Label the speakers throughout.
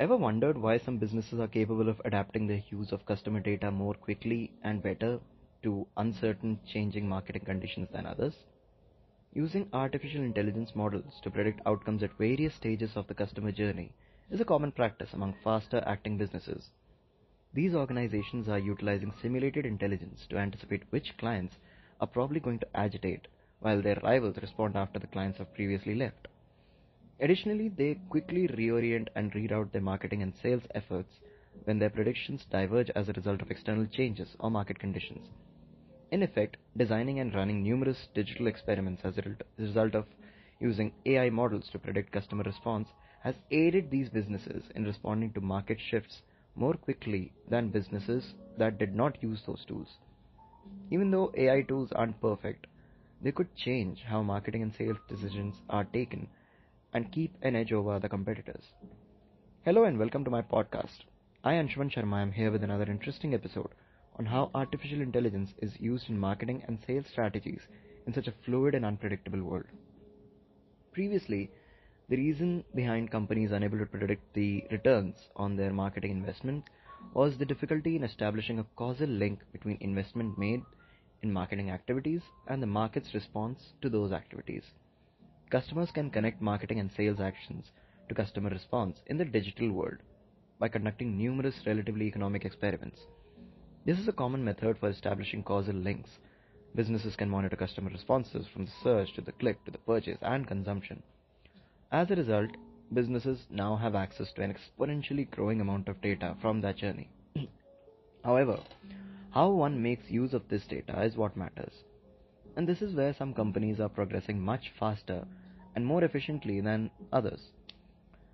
Speaker 1: Ever wondered why some businesses are capable of adapting their use of customer data more quickly and better to uncertain changing marketing conditions than others? Using artificial intelligence models to predict outcomes at various stages of the customer journey is a common practice among faster acting businesses. These organizations are utilizing simulated intelligence to anticipate which clients are probably going to agitate while their rivals respond after the clients have previously left. Additionally, they quickly reorient and reroute their marketing and sales efforts when their predictions diverge as a result of external changes or market conditions. In effect, designing and running numerous digital experiments as a result of using AI models to predict customer response has aided these businesses in responding to market shifts more quickly than businesses that did not use those tools. Even though AI tools aren't perfect, they could change how marketing and sales decisions are taken and keep an edge over the competitors. Hello and welcome to my podcast. I, am Anshuman Sharma, am here with another interesting episode on how artificial intelligence is used in marketing and sales strategies in such a fluid and unpredictable world. Previously, the reason behind companies unable to predict the returns on their marketing investment was the difficulty in establishing a causal link between investment made in marketing activities and the market's response to those activities. Customers can connect marketing and sales actions to customer response in the digital world by conducting numerous relatively economic experiments. This is a common method for establishing causal links. Businesses can monitor customer responses from the search to the click to the purchase and consumption. As a result, businesses now have access to an exponentially growing amount of data from that journey. However, how one makes use of this data is what matters. And this is where some companies are progressing much faster and more efficiently than others.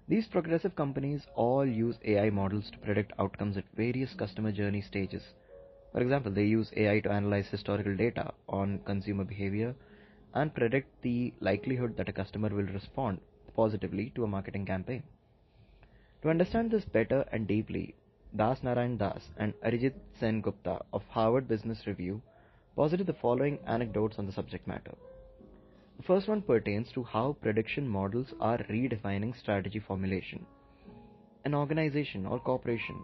Speaker 1: These progressive companies all use AI models to predict outcomes at various customer journey stages. For example, they use AI to analyze historical data on consumer behavior and predict the likelihood that a customer will respond positively to a marketing campaign. To understand this better and deeply, Das Narayandas and Arijit Sengupta of Harvard Business Review posited the following anecdotes on the subject matter. The first one pertains to how prediction models are redefining strategy formulation. An organization or corporation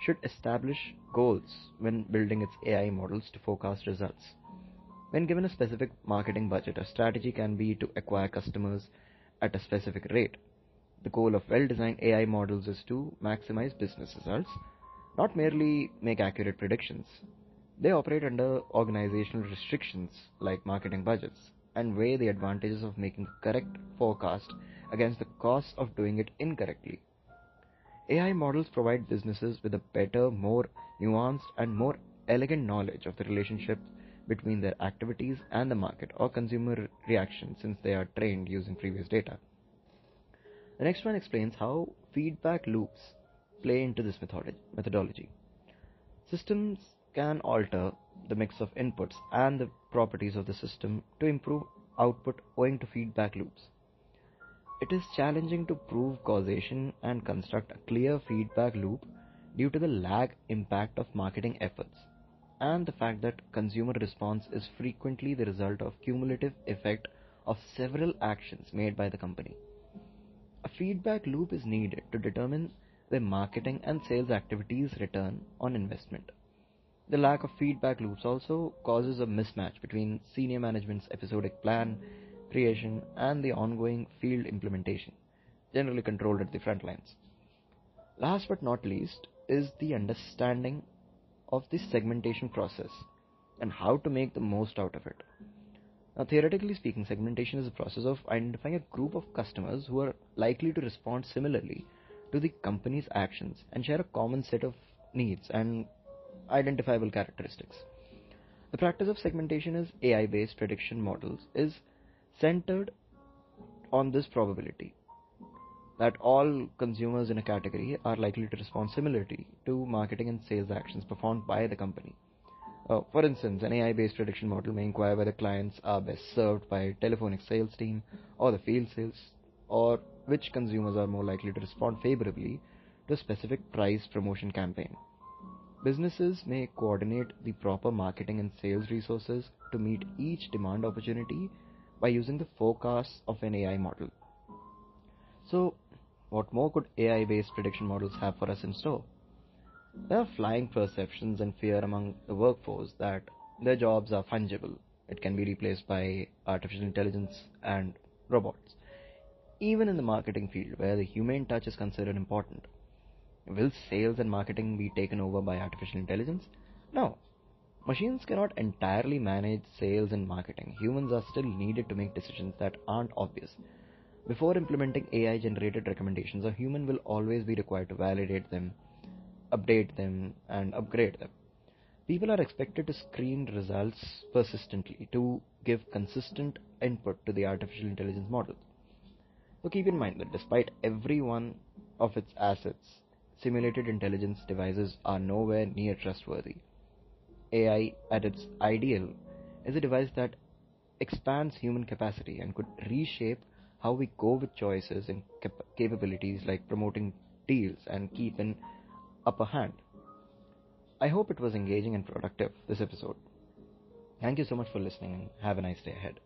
Speaker 1: should establish goals when building its AI models to forecast results. When given a specific marketing budget, a strategy can be to acquire customers at a specific rate. The goal of well designed AI models is to maximize business results, not merely make accurate predictions. They operate under organizational restrictions like marketing budgets and weigh the advantages of making a correct forecast against the costs of doing it incorrectly. AI models provide businesses with a better, more nuanced, and more elegant knowledge of the relationship between their activities and the market or consumer reaction since they are trained using previous data. The next one explains how feedback loops play into this methodology. Systems can alter the mix of inputs and the properties of the system to improve output owing to feedback loops. It is challenging to prove causation and construct a clear feedback loop due to the lag impact of marketing efforts and the fact that consumer response is frequently the result of cumulative effect of several actions made by the company. A feedback loop is needed to determine the marketing and sales activities return on investment. The lack of feedback loops also causes a mismatch between senior management's episodic plan creation and the ongoing field implementation, generally controlled at the front lines. Last but not least is the understanding of the segmentation process and how to make the most out of it. Now, theoretically speaking, segmentation is a process of identifying a group of customers who are likely to respond similarly to the company's actions and share a common set of needs and identifiable characteristics. The practice of segmentation as AI based prediction models is centered on this probability that all consumers in a category are likely to respond similarly to marketing and sales actions performed by the company. Uh, for instance, an AI based prediction model may inquire whether clients are best served by telephonic sales team or the field sales, or which consumers are more likely to respond favorably to a specific price promotion campaign. Businesses may coordinate the proper marketing and sales resources to meet each demand opportunity by using the forecasts of an AI model. So, what more could AI based prediction models have for us in store? There are flying perceptions and fear among the workforce that their jobs are fungible. It can be replaced by artificial intelligence and robots. Even in the marketing field, where the human touch is considered important, will sales and marketing be taken over by artificial intelligence? No. Machines cannot entirely manage sales and marketing. Humans are still needed to make decisions that aren't obvious. Before implementing AI generated recommendations, a human will always be required to validate them, update them, and upgrade them. People are expected to screen results persistently to give consistent input to the artificial intelligence models. So keep in mind that despite every one of its assets, simulated intelligence devices are nowhere near trustworthy. AI at its ideal is a device that expands human capacity and could reshape how we go with choices and cap- capabilities like promoting deals and keep an upper hand. I hope it was engaging and productive this episode. Thank you so much for listening and have a nice day ahead.